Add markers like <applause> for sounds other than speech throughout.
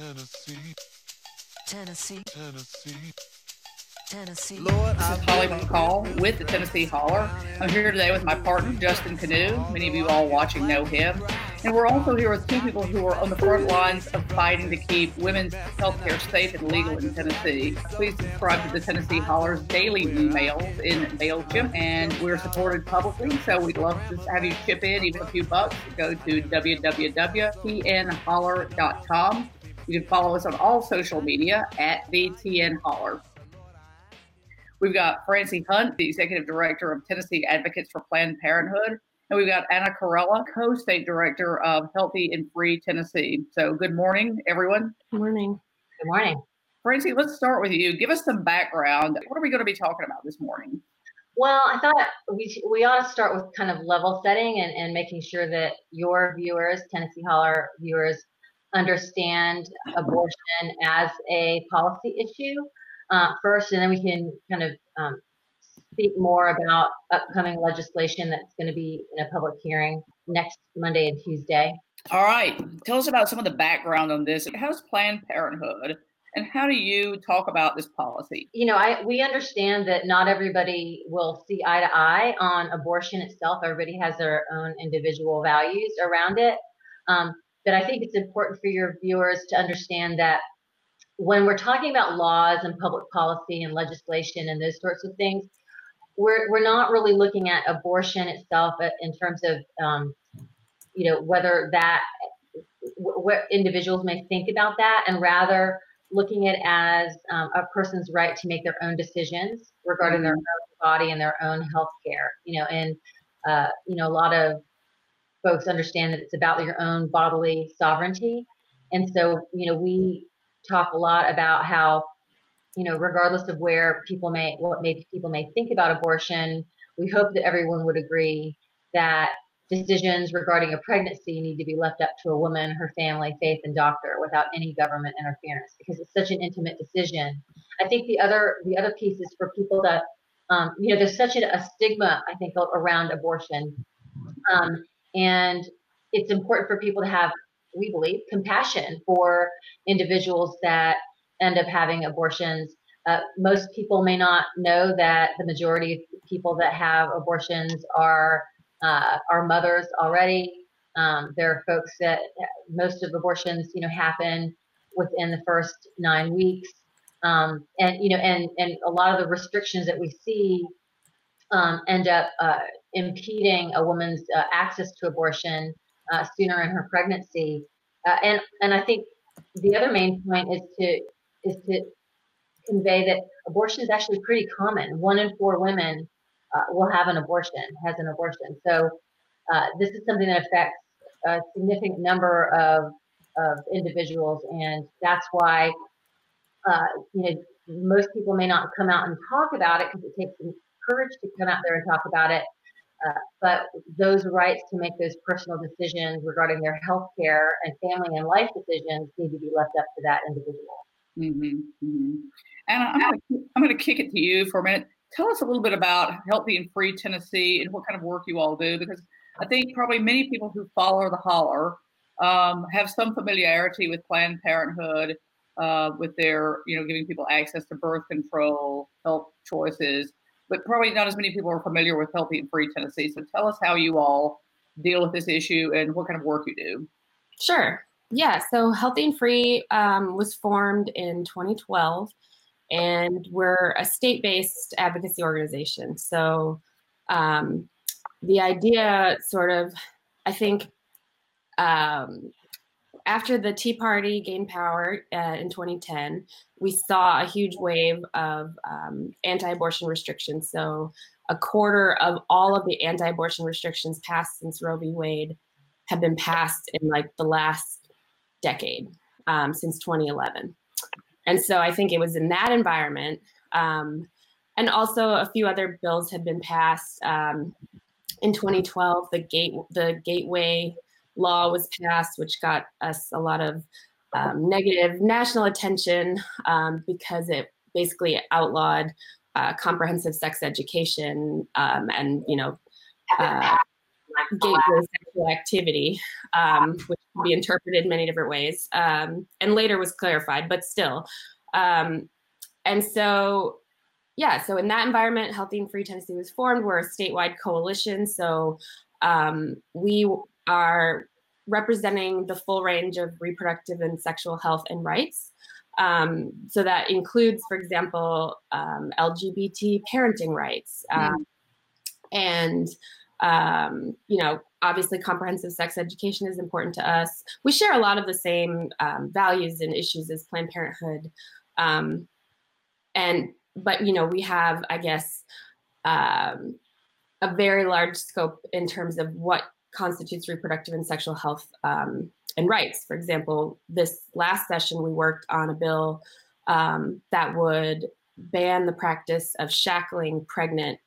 Tennessee. Tennessee. Tennessee. Tennessee. Lord, this is Holly McCall with the Tennessee Holler. I'm here today with my partner, Justin Kanew. Many of you all watching know him. And we're also here with two people who are on the front lines of fighting to keep women's health care safe and legal in Tennessee. Please subscribe to the Tennessee Holler's daily emails in MailChimp, and we're supported publicly, so we'd love to have you chip in even a few bucks. Go to www.tnholler.com. You can follow us on all social media at the TN Holler. We've got Francie Hunt, the Executive Director of Tennessee Advocates for Planned Parenthood. And we've got Anna Carella, co state director of Healthy and Free Tennessee. So, good morning, everyone. Good morning. Good morning. Francie, let's start with you. Give us some background. What are we going to be talking about this morning? Well, I thought we, we ought to start with kind of level setting and, and making sure that your viewers, Tennessee Holler viewers, understand abortion as a policy issue uh, first, and then we can kind of um, speak more about upcoming legislation that's going to be in a public hearing next Monday and Tuesday. All right. Tell us about some of the background on this. How's Planned Parenthood and how do you talk about this policy? You know, I we understand that not everybody will see eye to eye on abortion itself. Everybody has their own individual values around it. Um, but I think it's important for your viewers to understand that when we're talking about laws and public policy and legislation and those sorts of things, we're, we're not really looking at abortion itself in terms of, um, you know, whether that, what individuals may think about that, and rather looking at it as um, a person's right to make their own decisions regarding their mm-hmm. own body and their own health care. You know, and, uh, you know, a lot of folks understand that it's about your own bodily sovereignty. And so, you know, we talk a lot about how, you know, regardless of where people may, what maybe people may think about abortion, we hope that everyone would agree that decisions regarding a pregnancy need to be left up to a woman, her family, faith, and doctor without any government interference because it's such an intimate decision. I think the other the other piece is for people that um, you know there's such a, a, stigma I think around abortion, um, and it's important for people to have we believe, compassion for individuals that end up having abortions. Uh, most people may not know that the majority of people that have abortions are uh, are mothers already. Um, there are folks that most of abortions, you know, happen within the first nine weeks, um, and you know, and and a lot of the restrictions that we see um, end up uh, impeding a woman's uh, access to abortion uh, sooner in her pregnancy. Uh, and and I think the other main point is to is to convey that abortion is actually pretty common. One in four women uh, will have an abortion, has an abortion. So uh, this is something that affects a significant number of of individuals, and that's why uh, you know most people may not come out and talk about it because it takes courage to come out there and talk about it. But those rights to make those personal decisions regarding their health care and family and life decisions need to be left up to that individual. Mm-hmm, mm-hmm. And I'm going, I'm going to kick it to you for a minute. Tell us a little bit about Healthy and Free Tennessee and what kind of work you all do, because I think probably many people who follow the holler um, have some familiarity with Planned Parenthood, uh, with their, you know, giving people access to birth control, health choices but probably not as many people are familiar with Healthy and Free Tennessee. So tell us how you all deal with this issue and what kind of work you do. Sure. Yeah. So Healthy and Free um, was formed in 2012, and we're a state based advocacy organization. So um, the idea, sort of, I think, um, after the Tea Party gained power uh, in 2010, we saw a huge wave of um, anti-abortion restrictions. So a quarter of all of the anti-abortion restrictions passed since Roe v. Wade have been passed in like the last decade, um, since 2011. And so I think it was in that environment, um, and also a few other bills had been passed. Um, in 2012, the gate the Gateway law was passed, which got us a lot of um, negative national attention um, because it basically outlawed uh, comprehensive sex education um, and you know uh, gateway sexual activity, um, which be interpreted many different ways, um, and later was clarified, but still. Um, and so, yeah, so in that environment, Healthy and Free Tennessee was formed. We're a statewide coalition, so um, we are representing the full range of reproductive and sexual health and rights. Um, so that includes, for example, um, LGBT parenting rights, mm. and um, you know, obviously, comprehensive sex education is important to us. We share a lot of the same um, values and issues as Planned Parenthood, um, and but you know, we have, I guess, um, a very large scope in terms of what constitutes reproductive and sexual health um, and rights. For example, this last session we worked on a bill um, that would ban the practice of shackling pregnant.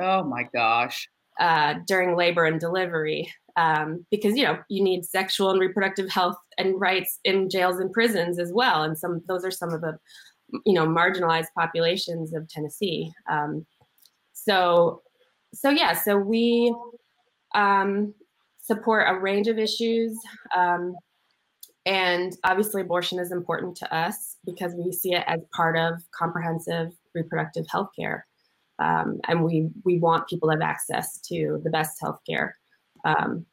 Oh my gosh. Uh, during labor and delivery, um, because you know you need sexual and reproductive health and rights in jails and prisons as well, and some those are some of the you know marginalized populations of Tennessee. Um, so, so yeah, so we um, support a range of issues. Um, and obviously, abortion is important to us because we see it as part of comprehensive reproductive health care. Um, and we, we want people to have access to the best health care um,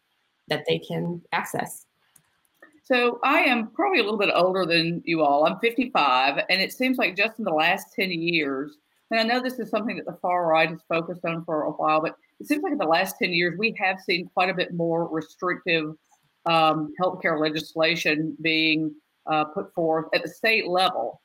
that they can access. So I am probably a little bit older than you all. I'm 55, and it seems like just in the last 10 years, and I know this is something that the far right has focused on for a while, but it seems like in the last 10 years, we have seen quite a bit more restrictive um, healthcare legislation being uh, put forth at the state level.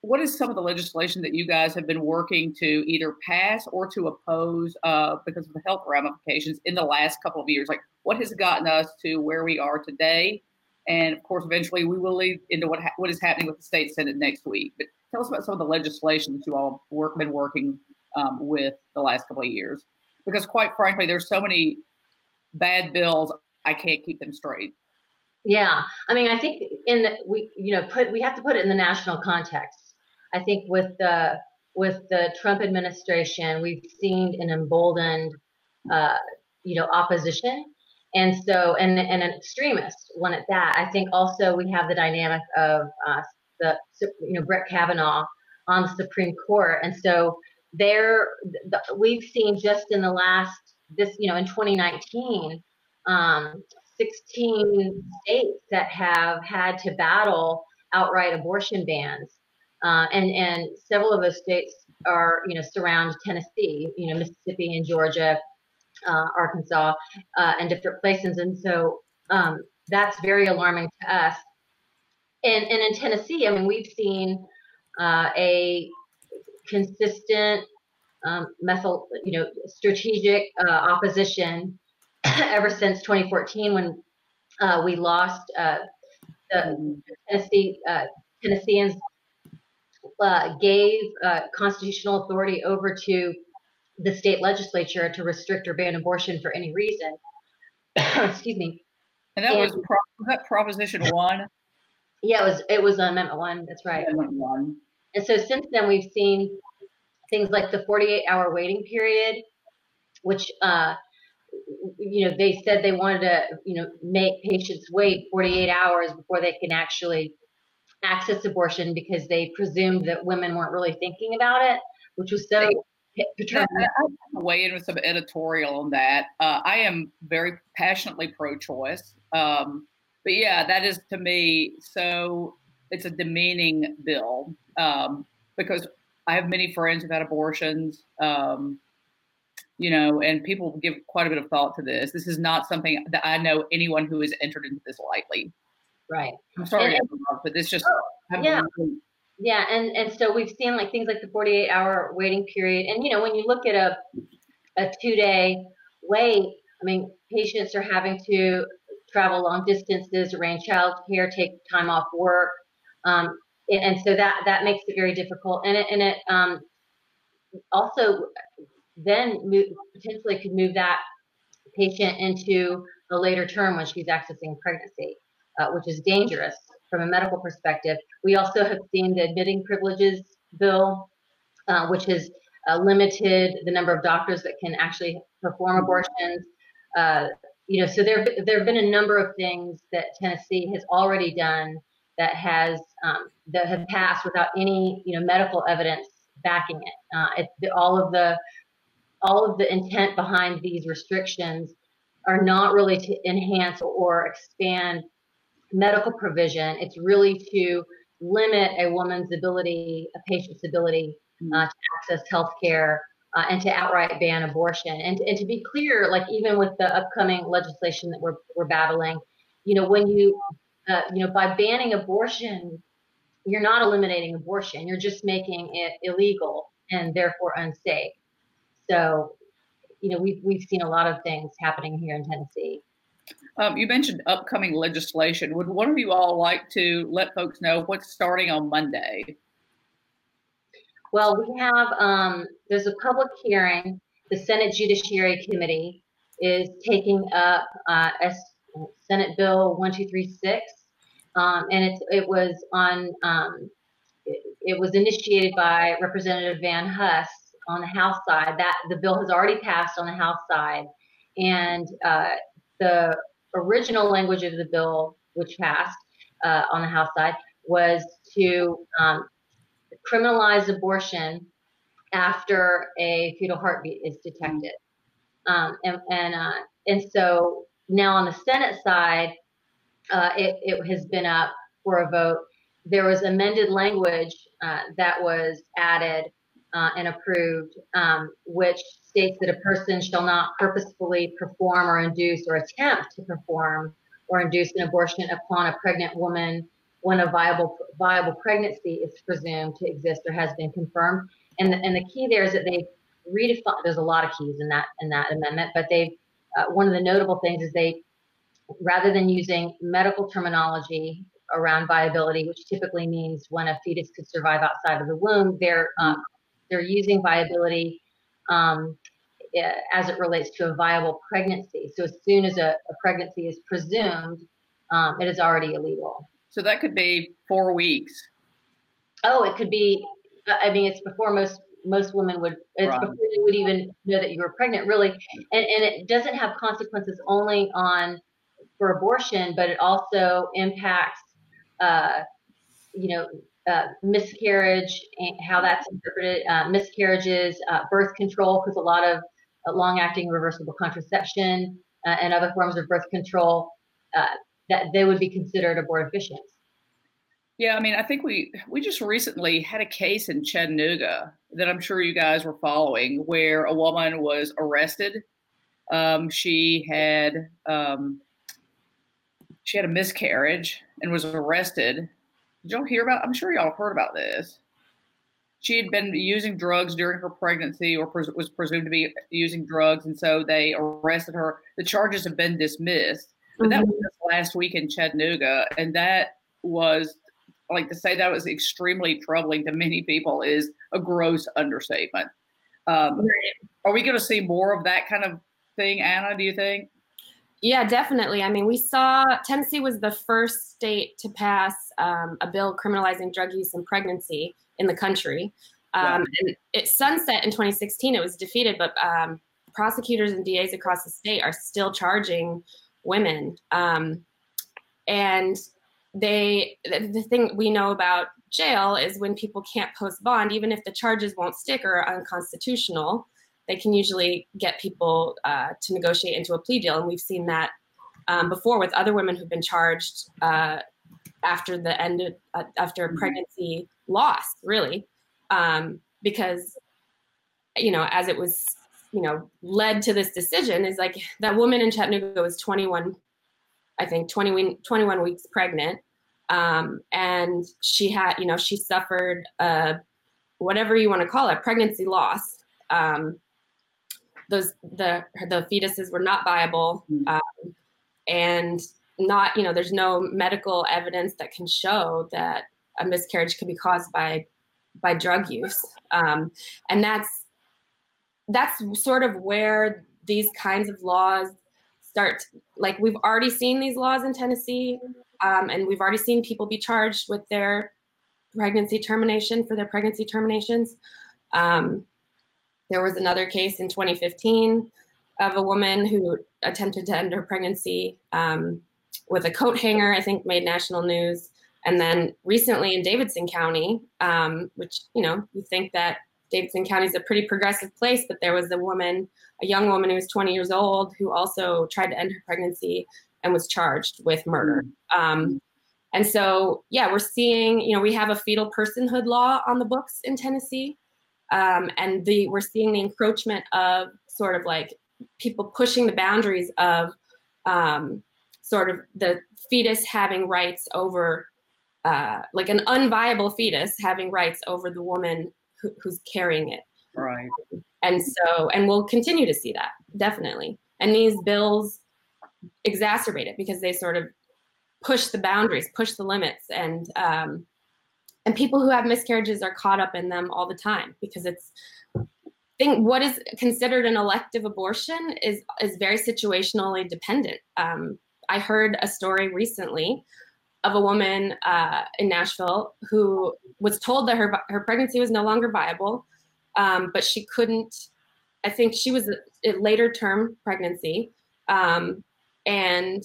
What is some of the legislation that you guys have been working to either pass or to oppose uh, because of the health ramifications in the last couple of years? Like, what has gotten us to where we are today? And of course, eventually we will lead into what ha- what is happening with the state senate next week. But tell us about some of the legislation that you all work been working um, with the last couple of years because quite frankly, there's so many bad bills, I can't keep them straight. Yeah, I mean, I think in the, we, you know, put we have to put it in the national context. I think with the with the Trump administration, we've seen an emboldened, uh, you know, opposition, and so and and an extremist one at that. I think also we have the dynamic of uh, the you know Brett Kavanaugh on the Supreme Court, and so there the, we've seen just in the last this you know in 2019 um, 16 states that have had to battle outright abortion bans. Uh, and and several of those states are you know surround tennessee you know mississippi and georgia uh, arkansas uh, and different places. And so um, that's very alarming to us. And and in tennessee i mean we've seen uh, a consistent um, methyl, you know, strategic uh, opposition <clears throat> ever since 2014 when uh, we lost uh, the Tennessee uh, Tennesseans uh, gave uh, constitutional authority over to the state legislature to restrict or ban abortion for any reason. <coughs> Excuse me. And that and, was, pro- was that Proposition One. Yeah, it was. It was Amendment One. That's right. Amendment One. And so since then, we've seen things like the 48 hour waiting period, which, uh, you know, they said they wanted to, you know, make patients wait 48 hours before they can actually access abortion because they presumed that women weren't really thinking about it, which was so. I weigh in with some editorial on that. Uh, I am very passionately pro-choice, um, but yeah, that is to me so. It's a demeaning bill um, because I have many friends who've had abortions. Um, you know, and people give quite a bit of thought to this. This is not something that I know anyone who has entered into this lightly. Right. I'm sorry, and, but this just oh, yeah. Yeah, and and so we've seen like things like the 48 hour waiting period, and you know when you look at a a two day wait, I mean patients are having to travel long distances, arrange child care, take time off work. Um, and so that that makes it very difficult and it, and it um, also then move, potentially could move that patient into a later term when she's accessing pregnancy uh, which is dangerous from a medical perspective. We also have seen the admitting privileges bill uh, which has uh, limited the number of doctors that can actually perform abortions. Uh, you know, so there there have been a number of things that Tennessee has already done that has um, that have passed without any you know medical evidence backing it. Uh, it all of the all of the intent behind these restrictions are not really to enhance or expand medical provision. It's really to limit a woman's ability, a patient's ability uh, to access health care uh, and to outright ban abortion. And, and to be clear, like even with the upcoming legislation that we're, we're battling, you know, when you, uh, you know, by banning abortion, you're not eliminating abortion. You're just making it illegal and therefore unsafe. So, you know, we've, we've seen a lot of things happening here in Tennessee. Um, you mentioned upcoming legislation. Would one of you all like to let folks know what's starting on Monday? Well, we have, um, there's a public hearing. The Senate Judiciary Committee is taking up uh, Senate Bill 1236. Um, and it, it was on, um, it, it, was initiated by Representative Van Huss on the House side. That the bill has already passed on the House side, and uh, the original language of the bill, which passed uh, on the House side, was to um, criminalize abortion after a fetal heartbeat is detected. Um, and and, uh, and so now on the Senate side, uh, it, it has been up for a vote. There was amended language uh, that was added uh, and approved, um, which states that a person shall not purposefully perform or induce or attempt to perform or induce an abortion upon a pregnant woman when a viable viable pregnancy is presumed to exist or has been confirmed. And the, and the key there is that they redefine. There's a lot of keys in that in that amendment, but they uh, one of the notable things is they rather than using medical terminology around viability, which typically means when a fetus could survive outside of the womb, they're um, they're using viability um, eh, as it relates to a viable pregnancy. So as soon as a, a pregnancy is presumed, um, it is already illegal. So that could be four weeks. Oh, it could be. I mean, it's before most most women would. It's right. before you would even know that you were pregnant, really. And and it doesn't have consequences only on for abortion, but it also impacts, uh, you know, uh, miscarriage and how that's interpreted, uh, miscarriages, uh, birth control, because a lot of uh, long-acting reversible contraception uh, and other forms of birth control that they would be considered abortifacient. Yeah, I mean, I think we we just recently had a case in Chattanooga that I'm sure you guys were following, where a woman was arrested. Um, she had um, she had a miscarriage and was arrested. Did y'all hear about? I'm sure y'all heard about this. She had been using drugs during her pregnancy, or pres- was presumed to be using drugs, and so they arrested her. The charges have been dismissed. But that was mm-hmm. last week in Chattanooga, and that was like to say that was extremely troubling to many people is a gross understatement. Um, are we going to see more of that kind of thing, Anna? Do you think? Yeah, definitely. I mean, we saw Tennessee was the first state to pass um, a bill criminalizing drug use and pregnancy in the country. Um, and it sunset in 2016. It was defeated, but um, prosecutors and DAs across the state are still charging women. Um, and they, the thing we know about jail is when people can't post bond, even if the charges won't stick or are unconstitutional, they can usually get people uh, to negotiate into a plea deal. And we've seen that um, before with other women who've been charged uh, after the end of, uh, after mm-hmm. pregnancy loss, really, um, because you know as it was you know led to this decision is like that woman in Chattanooga was 21 I think 20, 21 weeks pregnant. Um, and she had you know she suffered a whatever you want to call it pregnancy loss. Um, those the the fetuses were not viable mm. um, and not you know there's no medical evidence that can show that a miscarriage could be caused by by drug use. Um, and that's that's sort of where these kinds of laws start like we've already seen these laws in tennessee um, and we've already seen people be charged with their pregnancy termination for their pregnancy terminations um, there was another case in 2015 of a woman who attempted to end her pregnancy um, with a coat hanger, I think made national news. And then recently in Davidson County, um, which, you know, you think that Davidson County is a pretty progressive place, but there was a woman, a young woman who was 20 years old, who also tried to end her pregnancy and was charged with murder. Um, and so, yeah, we're seeing, you know, we have a fetal personhood law on the books in Tennessee. Um, and the we're seeing the encroachment of sort of like people pushing the boundaries of um, sort of the fetus having rights over uh, like an unviable fetus having rights over the woman who, who's carrying it. Right. And so, and we'll continue to see that definitely. And these bills exacerbate it because they sort of push the boundaries, push the limits, and um, and people who have miscarriages are caught up in them all the time because it's think what is considered an elective abortion is is very situationally dependent. Um, I heard a story recently of a woman uh, in Nashville who was told that her her pregnancy was no longer viable, um, but she couldn't. I think she was a, later term pregnancy, um, and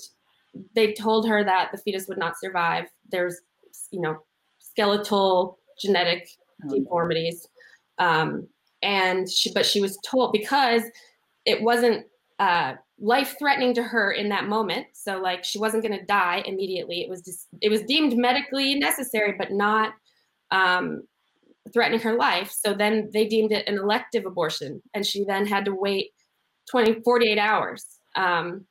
they told her that the fetus would not survive. There's, you know, skeletal genetic oh, deformities, um, and she, but she was told because it wasn't uh, life threatening to her in that moment. So like she wasn't going to die immediately. It was just it was deemed medically necessary, but not um, threatening her life. So then they deemed it an elective abortion, and she then had to wait 20 48 hours. Um,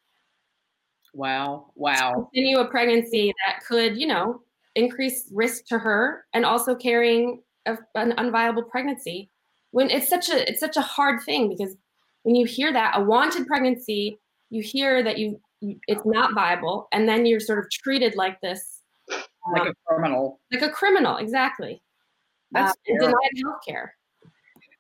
wow! Wow! continue a pregnancy that could, you know, increase risk to her, and also carrying a, an unviable pregnancy. When it's such a it's such a hard thing because when you hear that a wanted pregnancy, you hear that you, you it's not viable, and then you're sort of treated like this, like um, a criminal, like a criminal, exactly. That's uh, denied health care.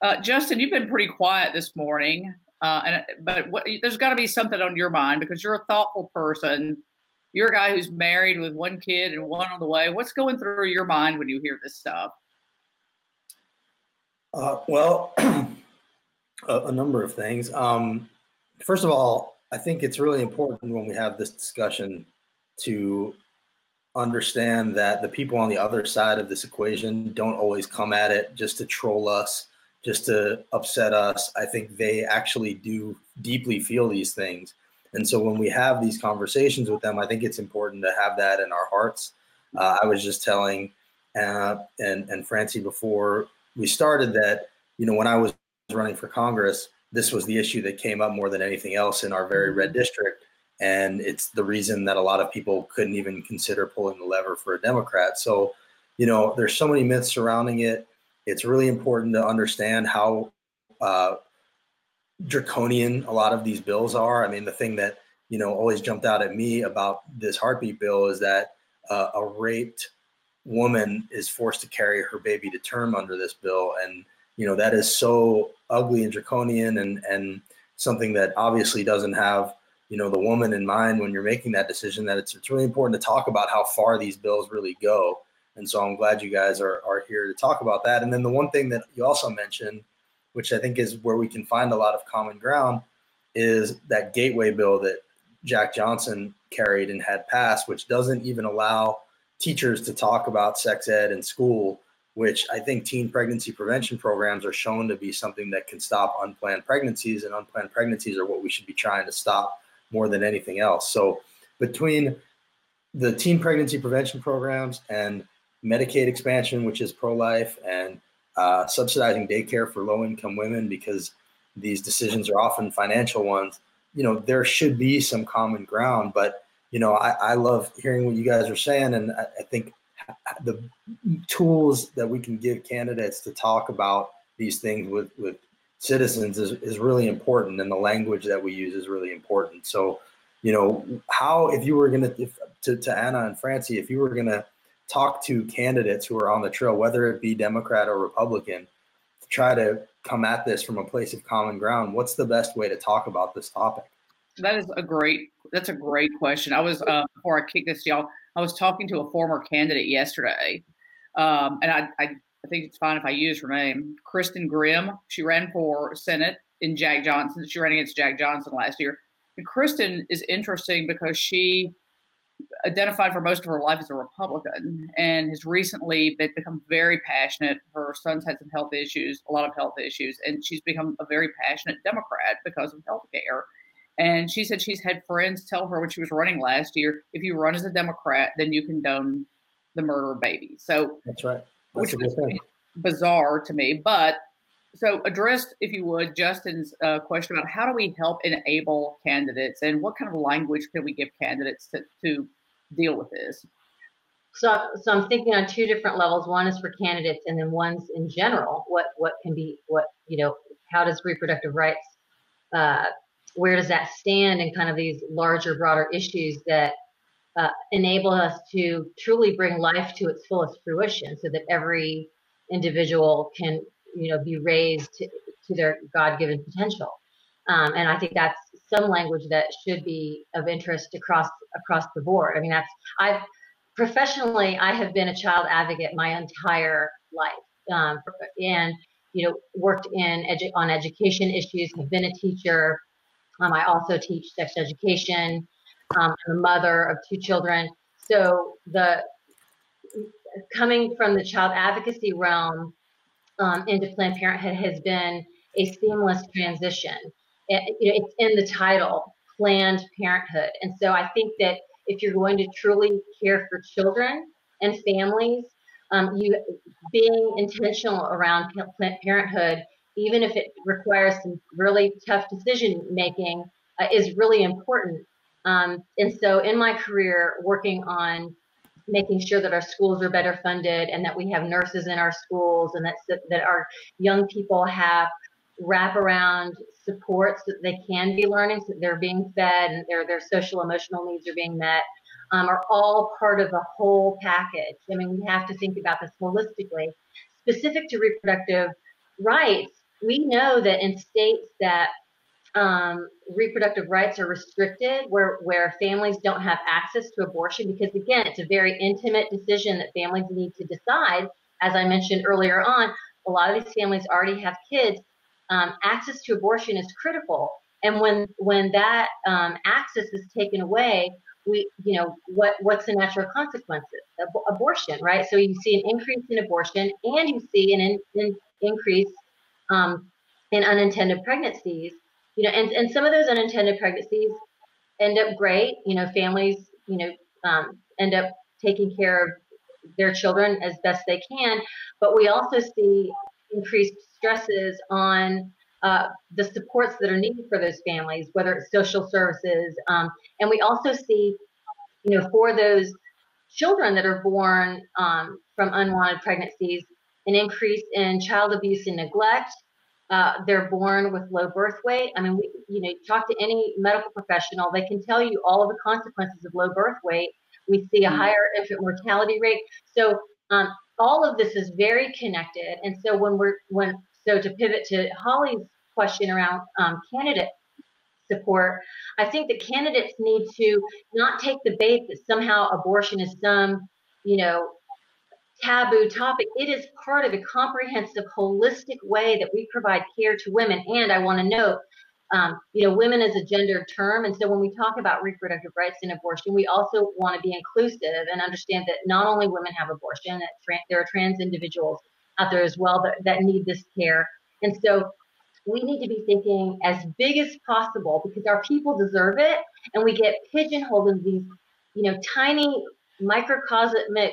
Uh, Justin, you've been pretty quiet this morning, uh, and but what, there's got to be something on your mind because you're a thoughtful person. You're a guy who's married with one kid and one on the way. What's going through your mind when you hear this stuff? Uh, well, <clears throat> a, a number of things. Um, first of all, I think it's really important when we have this discussion to understand that the people on the other side of this equation don't always come at it just to troll us, just to upset us. I think they actually do deeply feel these things. And so when we have these conversations with them, I think it's important to have that in our hearts. Uh, I was just telling uh, and and Francie before we started that you know when I was running for Congress, this was the issue that came up more than anything else in our very red mm-hmm. district. And it's the reason that a lot of people couldn't even consider pulling the lever for a Democrat. So, you know, there's so many myths surrounding it. It's really important to understand how uh, draconian a lot of these bills are. I mean, the thing that, you know, always jumped out at me about this heartbeat bill is that uh, a raped woman is forced to carry her baby to term under this bill. And, you know that is so ugly and draconian and and something that obviously doesn't have you know the woman in mind when you're making that decision that it's, it's really important to talk about how far these bills really go. And so i'm glad you guys are, are here to talk about that. And then the one thing that you also mentioned which i think is where we can find a lot of common ground is that gateway bill that jack johnson carried and had passed which doesn't even allow teachers to talk about sex ed in school which I think teen pregnancy prevention programs are shown to be something that can stop unplanned pregnancies, and unplanned pregnancies are what we should be trying to stop more than anything else. So, between the teen pregnancy prevention programs and Medicaid expansion, which is pro life, and uh, subsidizing daycare for low income women because these decisions are often financial ones, you know, there should be some common ground. But, you know, I, I love hearing what you guys are saying. And I, I think the tools that we can give candidates to talk about these things with with citizens is, is really important and the language that we use is really important. So you know how if you were going to to to anna and francie if you were going to talk to candidates who are on the trail whether it be democrat or republican to try to come at this from a place of common ground what's the best way to talk about this topic? That is a great that's a great question. I was uh, before i kick this y'all I was talking to a former candidate yesterday, um, and I, I, I, think it's fine if I use her name, Kristen Grimm. She ran for Senate in Jack Johnson. She ran against Jack Johnson last year. And Kristen is interesting because she identified for most of her life as a Republican and has recently been, become very passionate. Her son's had some health issues, a lot of health issues, and she's become a very passionate Democrat because of health care. And she said she's had friends tell her when she was running last year, if you run as a Democrat, then you condone the murder of babies. So that's right. That's which was bizarre to me. But so address, if you would, Justin's uh, question about how do we help enable candidates and what kind of language can we give candidates to, to deal with this? So, so I'm thinking on two different levels. One is for candidates, and then one's in general. What what can be what you know? How does reproductive rights uh, where does that stand in kind of these larger, broader issues that uh, enable us to truly bring life to its fullest fruition so that every individual can, you know, be raised to, to their God-given potential. Um, and I think that's some language that should be of interest across across the board. I mean, that's I've professionally I have been a child advocate my entire life, um, and you know worked in edu- on education issues, have been a teacher, um, I also teach sex education. Um, I'm a mother of two children. So the coming from the child advocacy realm um, into Planned Parenthood has been a seamless transition. It, it's in the title, Planned Parenthood. And so I think that if you're going to truly care for children and families, um, you being intentional around Planned Parenthood even if it requires some really tough decision making, uh, is really important. Um, and so, in my career, working on making sure that our schools are better funded and that we have nurses in our schools and that that our young people have wraparound supports that they can be learning, so that they're being fed and their their social emotional needs are being met, um, are all part of the whole package. I mean, we have to think about this holistically. Specific to reproductive rights, we know that in states that um, reproductive rights are restricted, where where families don't have access to abortion, because again, it's a very intimate decision that families need to decide. As I mentioned earlier on, a lot of these families already have kids. Um, access to abortion is critical, and when when that um, access is taken away, we you know what what's the natural consequences? Ab- abortion, right? So you see an increase in abortion, and you see an in, in increase um, in unintended pregnancies. You know, and, and some of those unintended pregnancies end up great. You know, families, you know, um, end up taking care of their children as best they can. But we also see increased stresses on uh, the supports that are needed for those families, whether it's social services. Um, and we also see, you know, for those children that are born um, from unwanted pregnancies, an increase in child abuse and neglect. Uh, they're born with low birth weight. I mean, we, you know, talk to any medical professional, they can tell you all of the consequences of low birth weight. We see a mm-hmm. higher infant mortality rate. So um, all of this is very connected. And so when we're when so to pivot to Holly's question around um, candidate support, I think that candidates need to not take the bait that somehow abortion is some you know taboo topic. It is part of a comprehensive, holistic way that we provide care to women. And I want to note, um, you know, women is a gendered term. And so when we talk about reproductive rights and abortion, we also want to be inclusive and understand that not only women have abortion, that there are trans individuals out there as well that, that need this care. And so we need to be thinking as big as possible because our people deserve it. And we get pigeonholed in these, you know, tiny microcosmic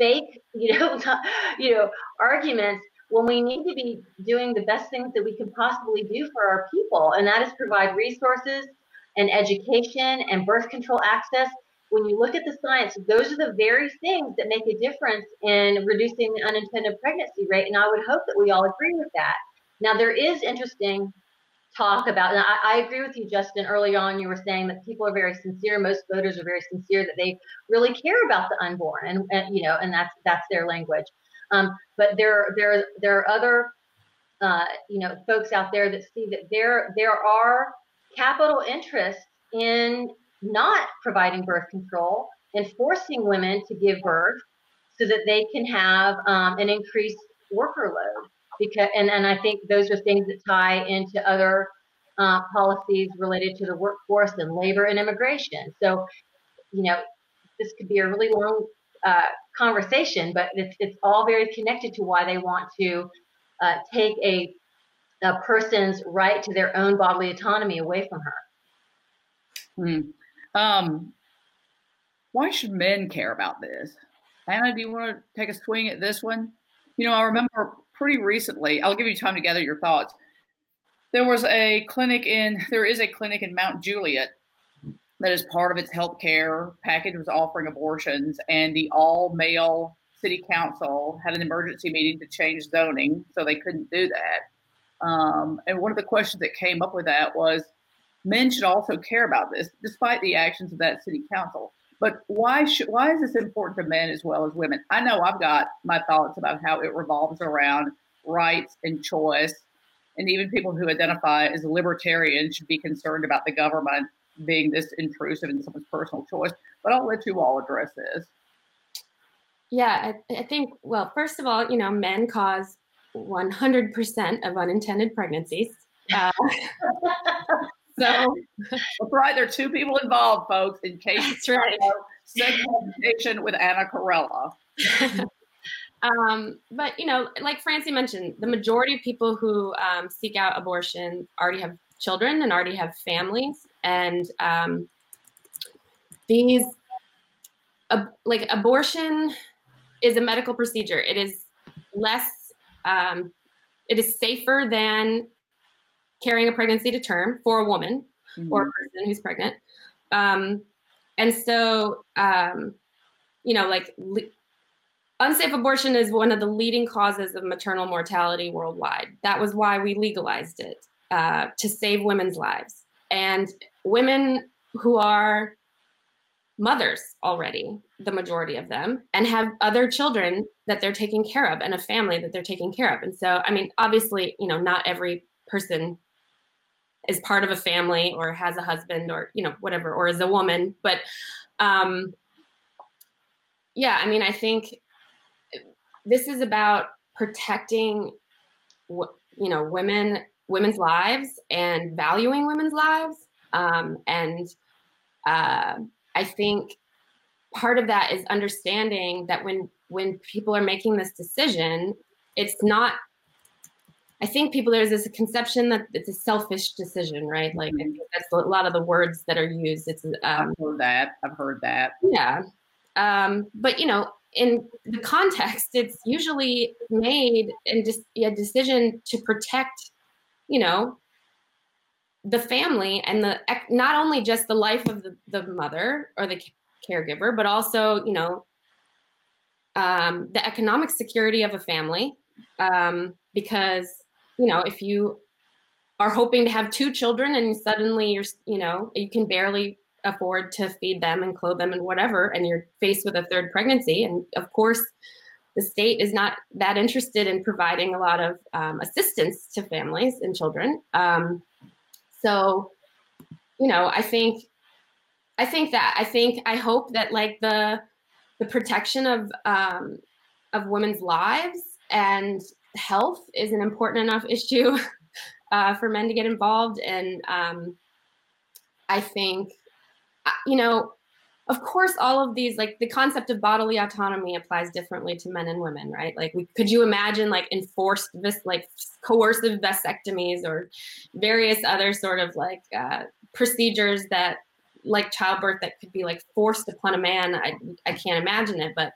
fake, you know, <laughs> you know, arguments when we need to be doing the best things that we can possibly do for our people, and that is provide resources and education and birth control access. When you look at the science, those are the very things that make a difference in reducing the unintended pregnancy rate, and I would hope that we all agree with that. Now, there is interesting talk about. And I, I, agree with you, Justin. Early on, you were saying that people are very sincere. Most voters are very sincere that they really care about the unborn, and, and you know, and that's that's their language. Um, but there there there are other uh, you know folks out there that see that there there are capital interests in not providing birth control and forcing women to give birth so that they can have um, an increased worker load. Because and, and I think those are things that tie into other uh, policies related to the workforce and labor and immigration. So, you know, this could be a really long uh, conversation, but it's, it's all very connected to why they want to uh, take a, a person's right to their own bodily autonomy away from her. Hmm. Um, why should men care about this? Anna, do you want to take a swing at this one? You know, I remember pretty recently, I'll give you time to gather your thoughts. There was a clinic in, there is a clinic in Mount Juliet that is part of its health care package was offering abortions, and the all male city council had an emergency meeting to change zoning, so they couldn't do that. Um, and one of the questions that came up with that was men should also care about this, despite the actions of that city council. But why should why is this important to men as well as women? I know I've got my thoughts about how it revolves around rights and choice, and even people who identify as libertarians should be concerned about the government being this intrusive in someone's personal choice. But I'll let you all address this. Yeah, I, I think, well, first of all, you know, men cause 100% of unintended pregnancies. Uh, <laughs> so <laughs> that's right. There are two people involved, folks. In case that's right. Segmentation with Anna Carella. <laughs> um, but you know, like Francie mentioned, the majority of people who um, seek out abortion already have children and already have families, and um, these, uh, like abortion, is a medical procedure. It is less, um, it is safer than carrying a pregnancy to term for a woman mm-hmm. or a person who's pregnant. Um, and so, um, you know, like le- unsafe abortion is one of the leading causes of maternal mortality worldwide. That was why we legalized it uh, to save women's lives. And women who are mothers already, the majority of them, and have other children that they're taking care of and a family that they're taking care of. And so, I mean, obviously, you know, not every person is part of a family or has a husband or, you know, whatever, or is a woman. But um, yeah, I mean, I think this is about protecting, you know, women, women's lives and valuing women's lives. Um, and uh, I think part of that is understanding that when when people are making this decision, it's not. I think people there's this conception that it's a selfish decision, right? Like mm-hmm. that's a lot of the words that are used. It's um, I've heard that. I've heard that. Yeah, um, but you know, in the context, it's usually made and just a decision to protect, you know, the family and the not only just the life of the, the mother or the caregiver, but also, you know, um, the economic security of a family. Um, because, you know, if you are hoping to have two children and suddenly you're, you know, you can barely afford to feed them and clothe them and whatever, and you're faced with a third pregnancy. And of course, the state is not that interested in providing a lot of um, assistance to families and children. Um, so, you know, I think I think that I think I hope that like the the protection of um, of women's lives and health is an important enough <laughs> issue uh, for men to get involved. And um, I think, uh, you know, of course, all of these, like the concept of bodily autonomy applies differently to men and women, right? Like, we, could you imagine like enforced, this like coercive vasectomies or various other sort of like uh, procedures that, like childbirth, that could be like forced upon a man? I, I can't imagine it, but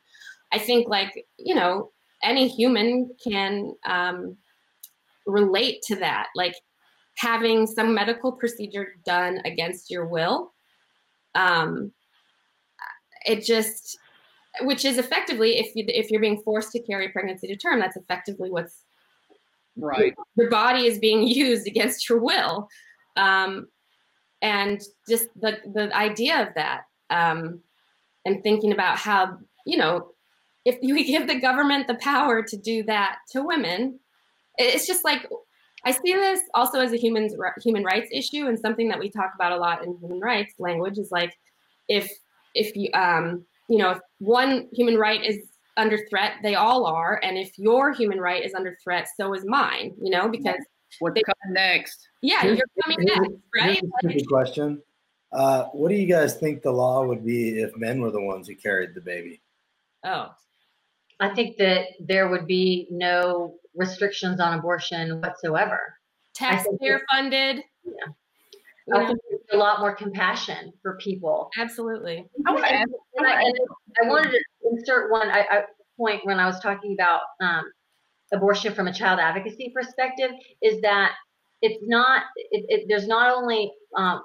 I think like, you know, any human can um, relate to that. Like, having some medical procedure done against your will um, it just which is effectively if you if you're being forced to carry pregnancy to term that's effectively what's right your, body is being <laughs> used against your will um, and just the the idea of that um, and thinking about how you know if we <laughs> give the government the power to do that to women it's just like i see this also as a human human rights issue and something that we talk about a lot in human rights language is like if if you um, you know if one human right is under threat. They all are. And if your human right is under threat, so is mine, you know, because what's coming next? Yeah, here's, you're coming next, right? Here's a question. Uh, what do you guys think the law would be if men were the ones who carried the baby? Oh. I think that there would be no restrictions on abortion whatsoever. Taxpayer funded. Yeah. I think a lot more compassion for people. Absolutely. I, and, and I, and I wanted to insert one I, I, point when I was talking about um, abortion from a child advocacy perspective is that it's not it, it, there's not only um,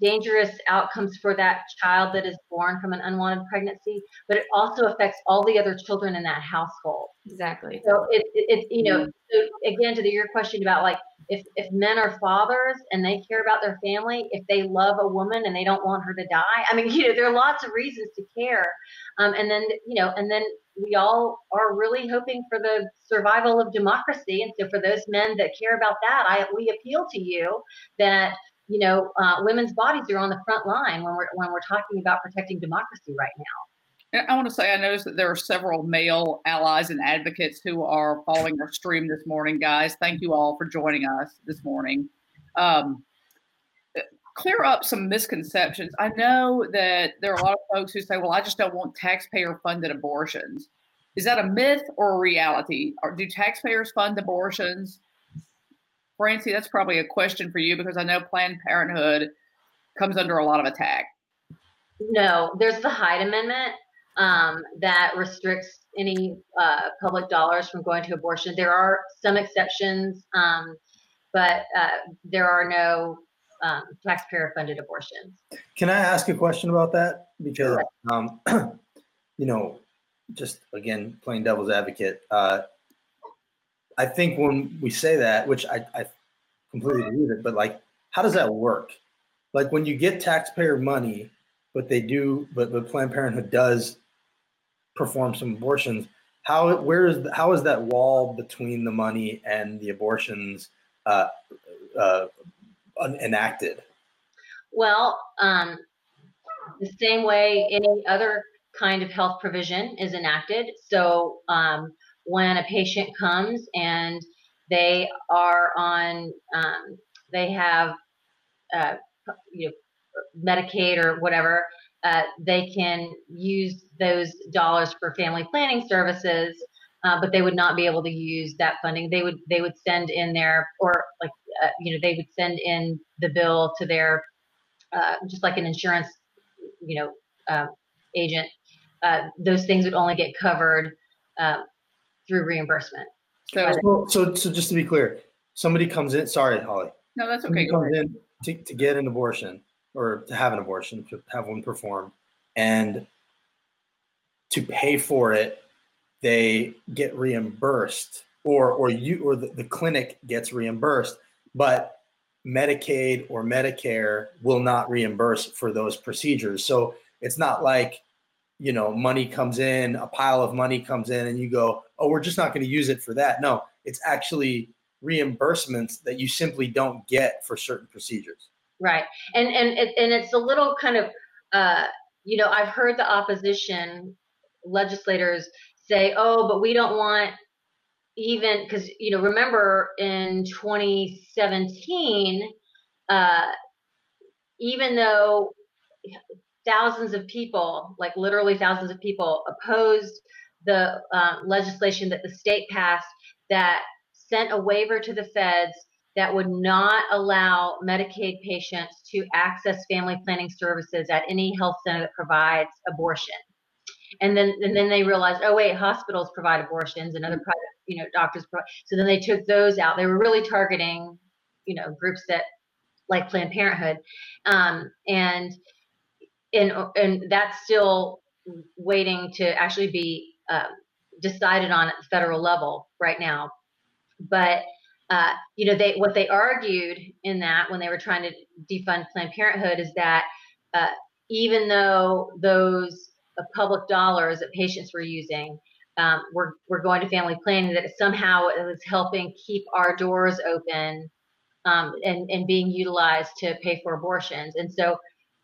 dangerous outcomes for that child that is born from an unwanted pregnancy, but it also affects all the other children in that household. Exactly. So it, it, it you know, so again, to the, your question about like if, if men are fathers and they care about their family, if they love a woman and they don't want her to die, I mean, <laughs> you know, there are lots of reasons to care. Um, and then, you know, and then we all are really hoping for the survival of democracy. And so for those men that care about that, I, we appeal to you that you know, uh, women's bodies are on the front line when we're when we're talking about protecting democracy right now. I want to say I noticed that there are several male allies and advocates who are following our stream this morning, guys. Thank you all for joining us this morning. Um, clear up some misconceptions. I know that there are a lot of folks who say, "Well, I just don't want taxpayer-funded abortions." Is that a myth or a reality? Or do taxpayers fund abortions? Francie, that's probably a question for you because I know Planned Parenthood comes under a lot of attack. No, there's the Hyde Amendment um, that restricts any uh, public dollars from going to abortion. There are some exceptions, um, but uh, there are no um, taxpayer-funded abortions. Can I ask a question about that? Because um, <clears throat> you know, just again, playing devil's advocate. Uh, I think when we say that, which I, I completely agree with it, but like, how does that work? Like when you get taxpayer money, but they do, but, but Planned Parenthood does perform some abortions. How where is how is that wall between the money and the abortions uh, uh, enacted? Well, um, the same way any other kind of health provision is enacted. So um, when a patient comes and they are on, um, they have, uh, you know, Medicaid or whatever, uh, they can use those dollars for family planning services, uh, but they would not be able to use that funding. They would they would send in their or like uh, you know they would send in the bill to their uh, just like an insurance you know uh, agent. Uh, those things would only get covered through reimbursement. So, so, so just to be clear, somebody comes in. Sorry, Holly. No, that's okay. Comes in to, to get an abortion or to have an abortion, to have one performed, and to pay for it, they get reimbursed, or or you or the, the clinic gets reimbursed, but Medicaid or Medicare will not reimburse for those procedures. So it's not like you know money comes in a pile of money comes in and you go oh we're just not going to use it for that. No it's actually reimbursements that you simply don't get for certain procedures. Right. And and and it's a little kind of uh, you know i've heard the opposition legislators say oh but we don't want even because you know remember in 2017 uh, even though thousands of people, like literally thousands of people, opposed the uh, legislation that the state passed that sent a waiver to the feds that would not allow Medicaid patients to access family planning services at any health center that provides abortion. And then, and then they realized, oh wait, hospitals provide abortions and other private, you know, doctors provide. So then they took those out. They were really targeting, you know, groups that like Planned Parenthood, um, and and and that's still waiting to actually be uh, decided on at the federal level right now. But uh, you know, they what they argued in that when they were trying to defund Planned Parenthood is that uh, even though those uh, public dollars that patients were using um, were were going to family planning, that somehow it was helping keep our doors open um, and and being utilized to pay for abortions. And so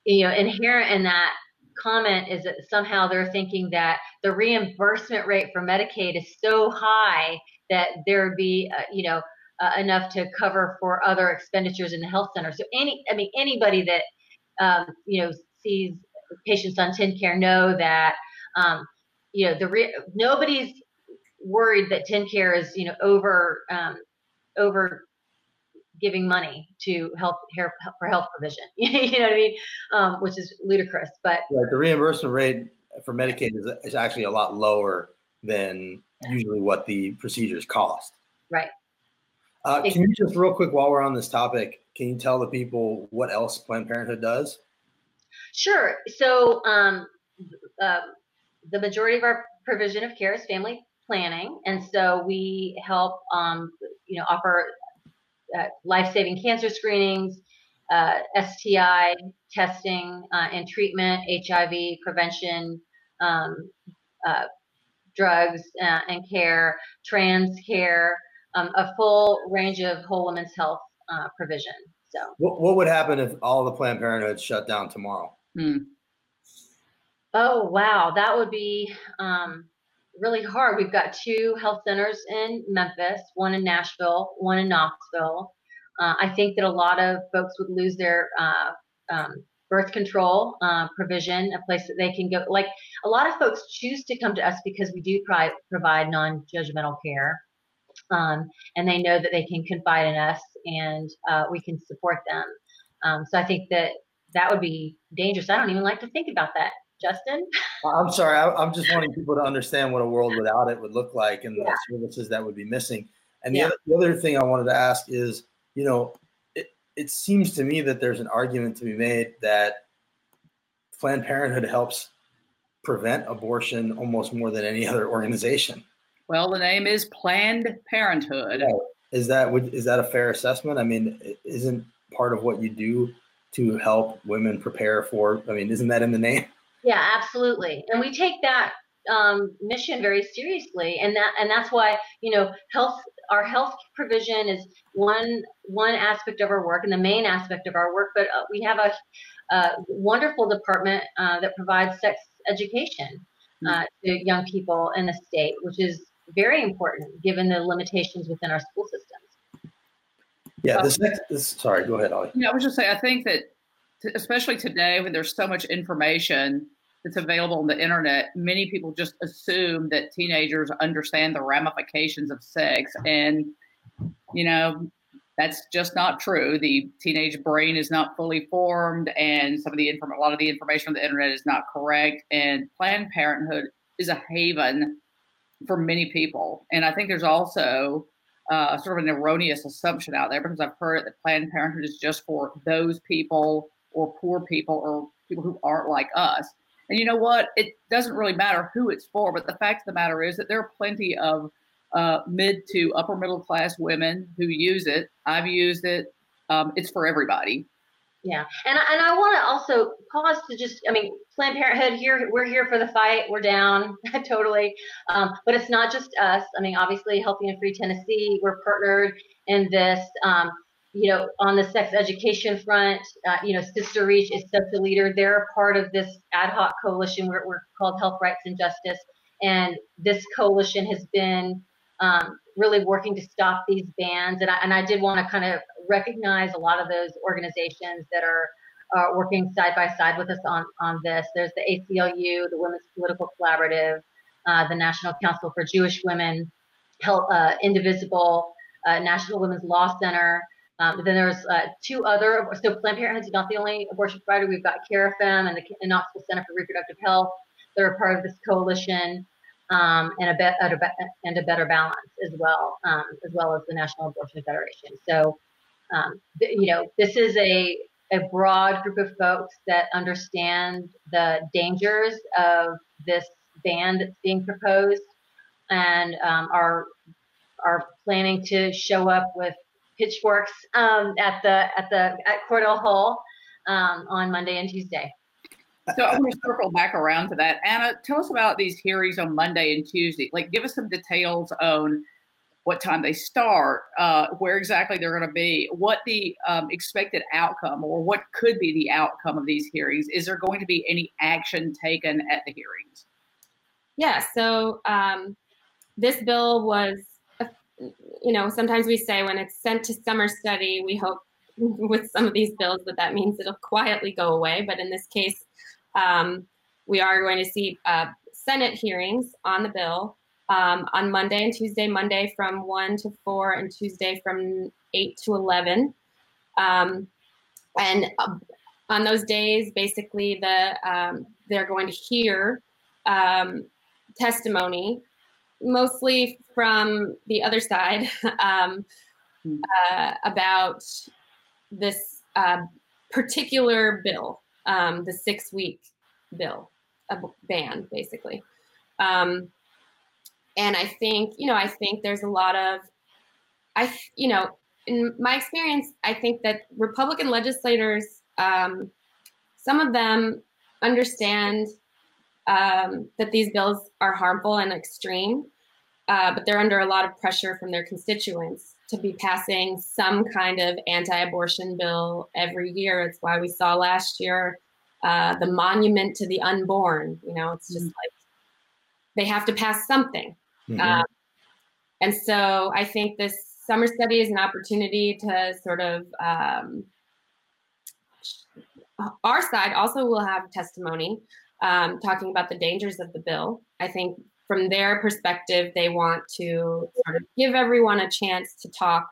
you know, inherent in that comment is that somehow they're thinking that the reimbursement rate for Medicaid is so high that there would be, uh, you know, uh, enough to cover for other expenditures in the health center. So any, I mean, anybody that um, you know sees patients on TennCare know that um, you know the re- nobody's worried that TennCare is you know over um, over giving money to health care for health provision. <laughs> you know what I mean? Um, which is ludicrous. But the reimbursement rate for Medicaid is, is actually a lot lower than usually what the procedures cost. Right. Uh, can you just real quick while we're on this topic, can you tell the people what else Planned Parenthood does? Sure. So um, uh, the majority of our provision of care is family planning, and so we help, um, you know, offer uh, life-saving cancer screenings, uh, STI testing uh, and treatment, HIV prevention, um, uh, drugs uh, and care, trans care, um, a full range of whole women's health provision. So, what, what would happen if all the Planned Parenthood shut down tomorrow? Hmm. Oh wow, that would be um, really hard. We've got two health centers in Memphis, one in Nashville, one in Knoxville. Uh, I think that a lot of folks would lose their uh, um, birth control uh, provision, a place that they can go. Like a lot of folks choose to come to us because we do pri- provide non-judgmental care, um, and they know that they can confide in us and uh, we can support them. Um, so I think that that would be dangerous. I don't even like to think about that. Justin? I'm sorry. I, am just wanting people to understand what a world without it would look like and yeah. the services that would be missing. And the, yeah. other, the other thing I wanted to ask is, you know, it, it seems to me that there's an argument to be made that Planned Parenthood helps prevent abortion almost more than any other organization. Well, the name is Planned Parenthood. Yeah. Is that is that a fair assessment? I mean, isn't part of what you do to help women prepare for? I mean, isn't that in the name? Yeah, absolutely. And we take that um, mission very seriously, and that and that's why you know health our health provision is one one aspect of our work and the main aspect of our work. But uh, we have a, a wonderful department uh, that provides sex education uh, to young people in the state, which is very important given the limitations within our school systems. Yeah, this next. This, sorry, go ahead, Ollie. Yeah, I was just saying. I think that especially today when there's so much information that's available on the internet, many people just assume that teenagers understand the ramifications of sex. And, you know, that's just not true. The teenage brain is not fully formed, and some of the inform- a lot of the information on the internet is not correct. And Planned Parenthood is a haven for many people. And I think there's also uh, sort of an erroneous assumption out there because I've heard that Planned Parenthood is just for those people or poor people or people who aren't like us. And you know what? It doesn't really matter who it's for, but the fact of the matter is that there are plenty of uh, mid to upper middle class women who use it. I've used it. Um, it's for everybody. Yeah, and and I want to also pause to just, I mean, Planned Parenthood here, we're here for the fight. We're down <laughs> totally, um, but it's not just us. I mean, obviously, Healthy and Free Tennessee, we're partnered in this. Um, you know, on the sex education front, uh, you know, SisterReach is such a leader. They're a part of this ad hoc coalition. We're, we're called Health Rights and Justice. And this coalition has been um, really working to stop these bans. And I, and I did want to kind of recognize a lot of those organizations that are uh, working side by side with us on, on this. There's the ACLU, the Women's Political Collaborative, uh, the National Council for Jewish Women, uh, Indivisible, uh, National Women's Law Center, um, then there's uh, two other, so Planned Parenthood is not the only abortion provider. We've got carafem and the Knoxville Center for Reproductive Health. They're a part of this coalition, um, and a bet and a better balance as well, um, as well as the National Abortion Federation. So, um, th- you know, this is a a broad group of folks that understand the dangers of this ban that's being proposed, and um, are are planning to show up with pitchforks um, at the at the at Cordell Hull um, on Monday and Tuesday. So I want to circle back around to that. Anna, tell us about these hearings on Monday and Tuesday. Like, give us some details on what time they start, uh, where exactly they're going to be, what the um, expected outcome or what could be the outcome of these hearings. Is there going to be any action taken at the hearings? Yeah, so um, this bill was, you know, sometimes we say when it's sent to summer study, we hope with some of these bills that that means it'll quietly go away. But in this case, um, we are going to see uh, Senate hearings on the bill um, on Monday and Tuesday, Monday from 1 to 4, and Tuesday from 8 to 11. Um, and uh, on those days, basically, the um, they're going to hear um, testimony, mostly from the other side, <laughs> um, hmm. uh, about this uh, particular bill, um, the six week bill, a ban, basically. Um, and I think, you know, I think there's a lot of, I, you know, in my experience, I think that Republican legislators, um, some of them understand um, that these bills are harmful and extreme, uh, but they're under a lot of pressure from their constituents to be passing some kind of anti-abortion bill every year. It's why we saw last year uh, the monument to the unborn. You know, it's just mm-hmm. like they have to pass something. Mm-hmm. Um, and so I think this summer study is an opportunity to sort of um, our side also will have testimony um, talking about the dangers of the bill. I think from their perspective, they want to sort of give everyone a chance to talk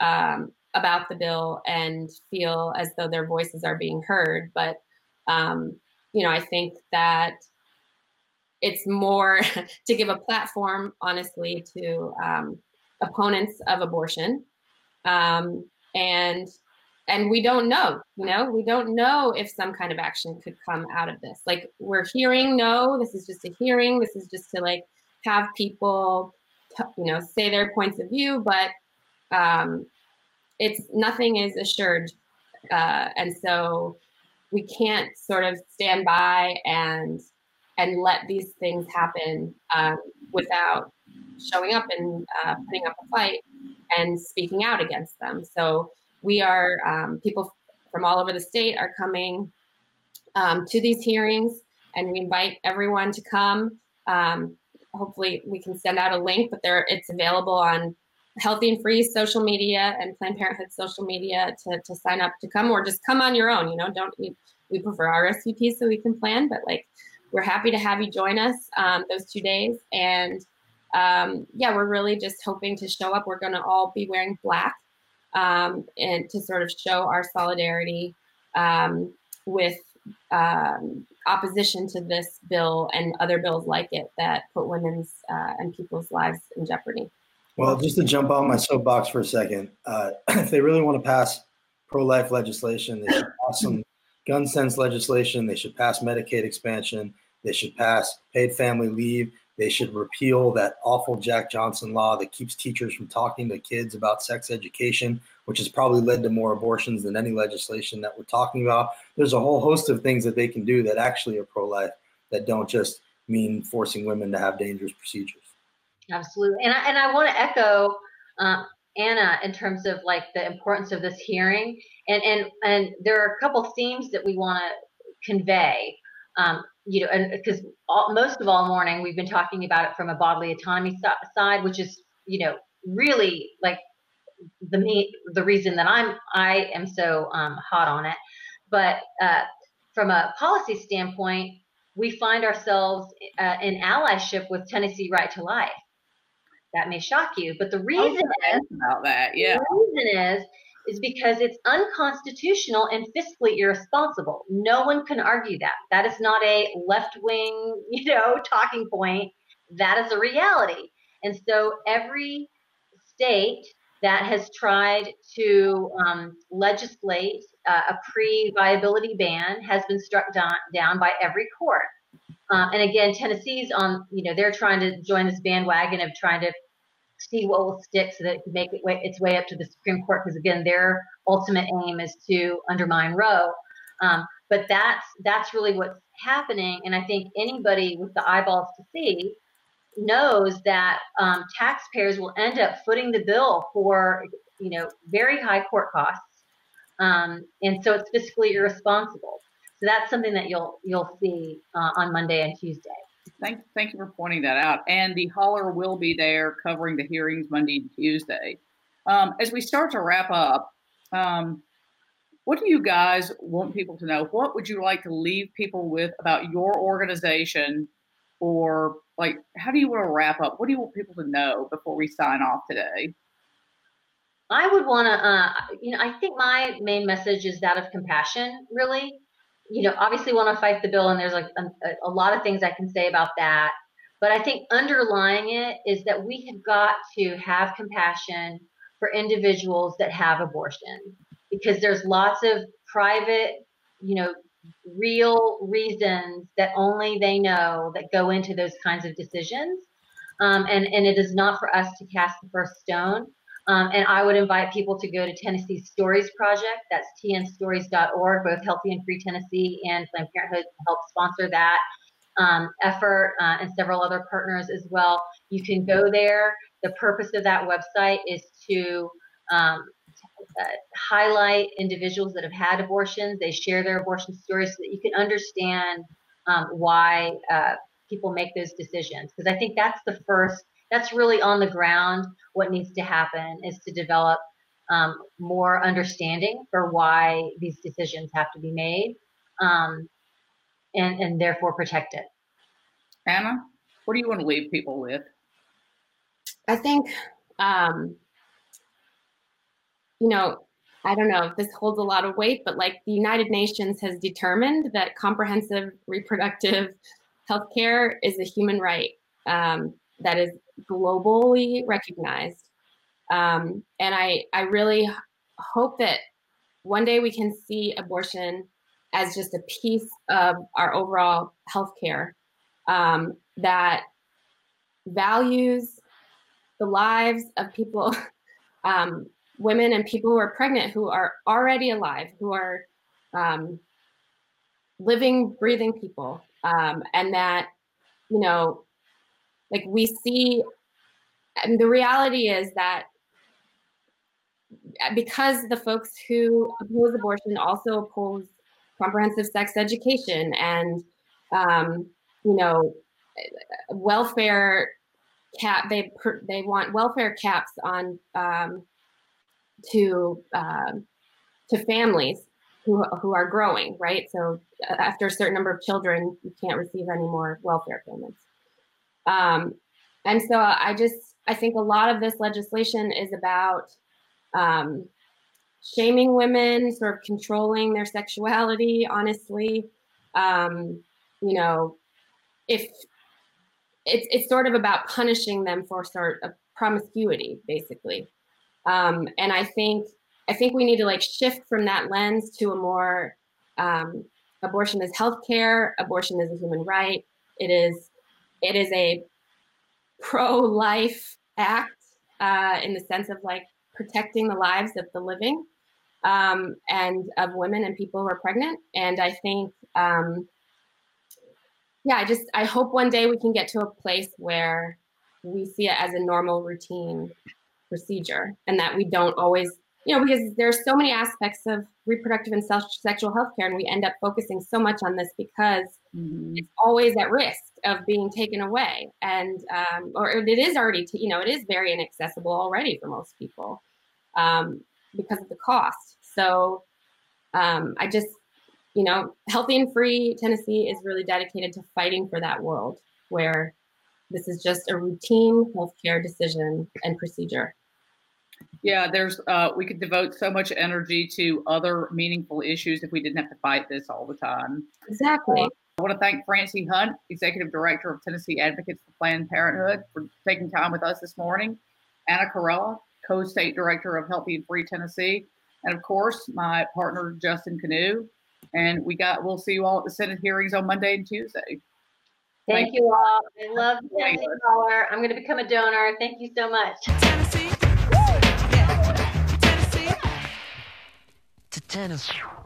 um, about the bill and feel as though their voices are being heard. But um, you know, I think that it's more <laughs> to give a platform, honestly, to um, opponents of abortion, um, and and we don't know. You know, we don't know if some kind of action could come out of this. Like we're hearing, no, this is just a hearing. This is just to like have people, t- you know, say their points of view, but um, it's nothing is assured, uh, and so we can't sort of stand by and and let these things happen um, without showing up and uh, putting up a fight and speaking out against them. So we are um, people from all over the state are coming um, to these hearings, and we invite everyone to come. Um, hopefully, we can send out a link, but there it's available on Healthy and Free social media and Planned Parenthood social media to, to sign up to come, or just come on your own. You know, don't we, we prefer RSVPs so we can plan, but like we're happy to have you join us um, those two days. And um, yeah, we're really just hoping to show up. We're going to all be wearing black um, and to sort of show our solidarity um, with um, opposition to this bill and other bills like it that put women's uh, and people's lives in jeopardy. Well, just to jump on my soapbox for a second, uh, <clears throat> if they really want to pass pro-life legislation, they should pass some gun sense legislation. They should pass Medicaid expansion. They should pass paid family leave. They should repeal that awful Jack Johnson law that keeps teachers from talking to kids about sex education, which has probably led to more abortions than any legislation that we're talking about. There's a whole host of things that they can do that actually are pro life that don't just mean forcing women to have dangerous procedures. Absolutely. And I, and I want to echo uh, Anna in terms of like the importance of this hearing. And, and, and there are a couple themes that we want to convey. Um, you know, and because most of all morning we've been talking about it from a bodily autonomy side, which is, you know, really like the me the reason that I'm I am so um, hot on it. But uh, from a policy standpoint, we find ourselves uh, in allyship with Tennessee Right to Life. That may shock you, but the reason is about that, yeah. The reason is is because it's unconstitutional and fiscally irresponsible. No one can argue that. That is not a left wing, <laughs> you know, talking point. That is a reality. And so every state that has tried to um, legislate uh, a pre viability ban has been struck down, down by every court. Uh, and again, Tennessee's on, you know, they're trying to join this bandwagon of trying to see what will stick so that it can make it way, its way up to the Supreme Court. Because again, their ultimate aim is to undermine Roe. Um, but that's that's really what's happening. And I think anybody with the eyeballs to see knows that um, taxpayers will end up footing the bill for you know very high court costs, um, and so it's fiscally irresponsible. So that's something that you'll you'll see uh, on Monday and Tuesday. Thank, thank you for pointing that out. And the Holler will be there covering the hearings Monday and Tuesday. Um, as we start to wrap up, um, what do you guys want people to know? What would you like to leave people with about your organization? Or, like, how do you want to wrap up? What do you want people to know before we sign off today? I would want to, uh, you know, I think my main message is that of compassion, really you know, obviously want to fight the bill, and there's like a, a lot of things I can say about that. But I think underlying it is that we have got to have compassion for individuals that have abortion because there's lots of private, you know, real reasons that only they know that go into those kinds of decisions. Um, and, and it is not for us to cast the first stone. Um, and I would invite people to go to Tennessee Stories Project. That's tnstories.org. Both Healthy and Free Tennessee and Planned Parenthood help sponsor that um, effort uh, and several other partners as well. You can go there. The purpose of that website is to um, uh, highlight individuals that have had abortions. They share their abortion stories so that you can understand um, why uh, people make those decisions. Because I think that's the first that's really on the ground. What needs to happen is to develop um, more understanding for why these decisions have to be made, um, and and therefore protect it. Anna, what do you want to leave people with? I think, um, you know, I don't know if this holds a lot of weight, but like the United Nations has determined that comprehensive reproductive health care is a human right um, that is globally recognized. Um, and I, I really hope that one day we can see abortion as just a piece of our overall healthcare um, that values the lives of people, <laughs> um, women and people who are pregnant, who are already alive, who are um, living, breathing people, um, and that you know like we see and the reality is that because the folks who oppose abortion also oppose comprehensive sex education and um, you know welfare cap they they want welfare caps on um, to um, to families who who are growing right? So uh, after a certain number of children you can't receive any more welfare payments um, and so I just, I think a lot of this legislation is about um, shaming women, sort of controlling their sexuality, honestly. Um, you know, if it's, it's sort of about punishing them for sort of promiscuity, basically. Um, and I think, I think we need to like shift from that lens to a more um, abortion is healthcare, abortion is a human right. It is it is a pro-life act uh, in the sense of like protecting the lives of the living um, and of women and people who are pregnant. And I think, um, yeah, I just I hope one day we can get to a place where we see it as a normal routine procedure, and that we don't always you know, because there's so many aspects of reproductive and sexual health care, and we end up focusing so much on this because mm-hmm. it's always at risk of being taken away, and um, or it is already, t- you know, it is very inaccessible already for most people um, because of the cost. So um, I just, you know, healthy and free Tennessee is really dedicated to fighting for that world where this is just a routine healthcare decision and procedure. Yeah, there's uh, we could devote so much energy to other meaningful issues if we didn't have to fight this all the time. Exactly. Uh, I want to thank Francie Hunt, Executive Director of Tennessee Advocates for Planned Parenthood, for taking time with us this morning. Anna Carella, Co-State Director of Healthy and Free Tennessee, and of course my partner Justin Kanew. And we got we'll see you all at the Senate hearings on Monday and Tuesday. Thank, Thank you all. I love Tennessee Holler. I'm going to become a donor. Thank you so much. Tennessee.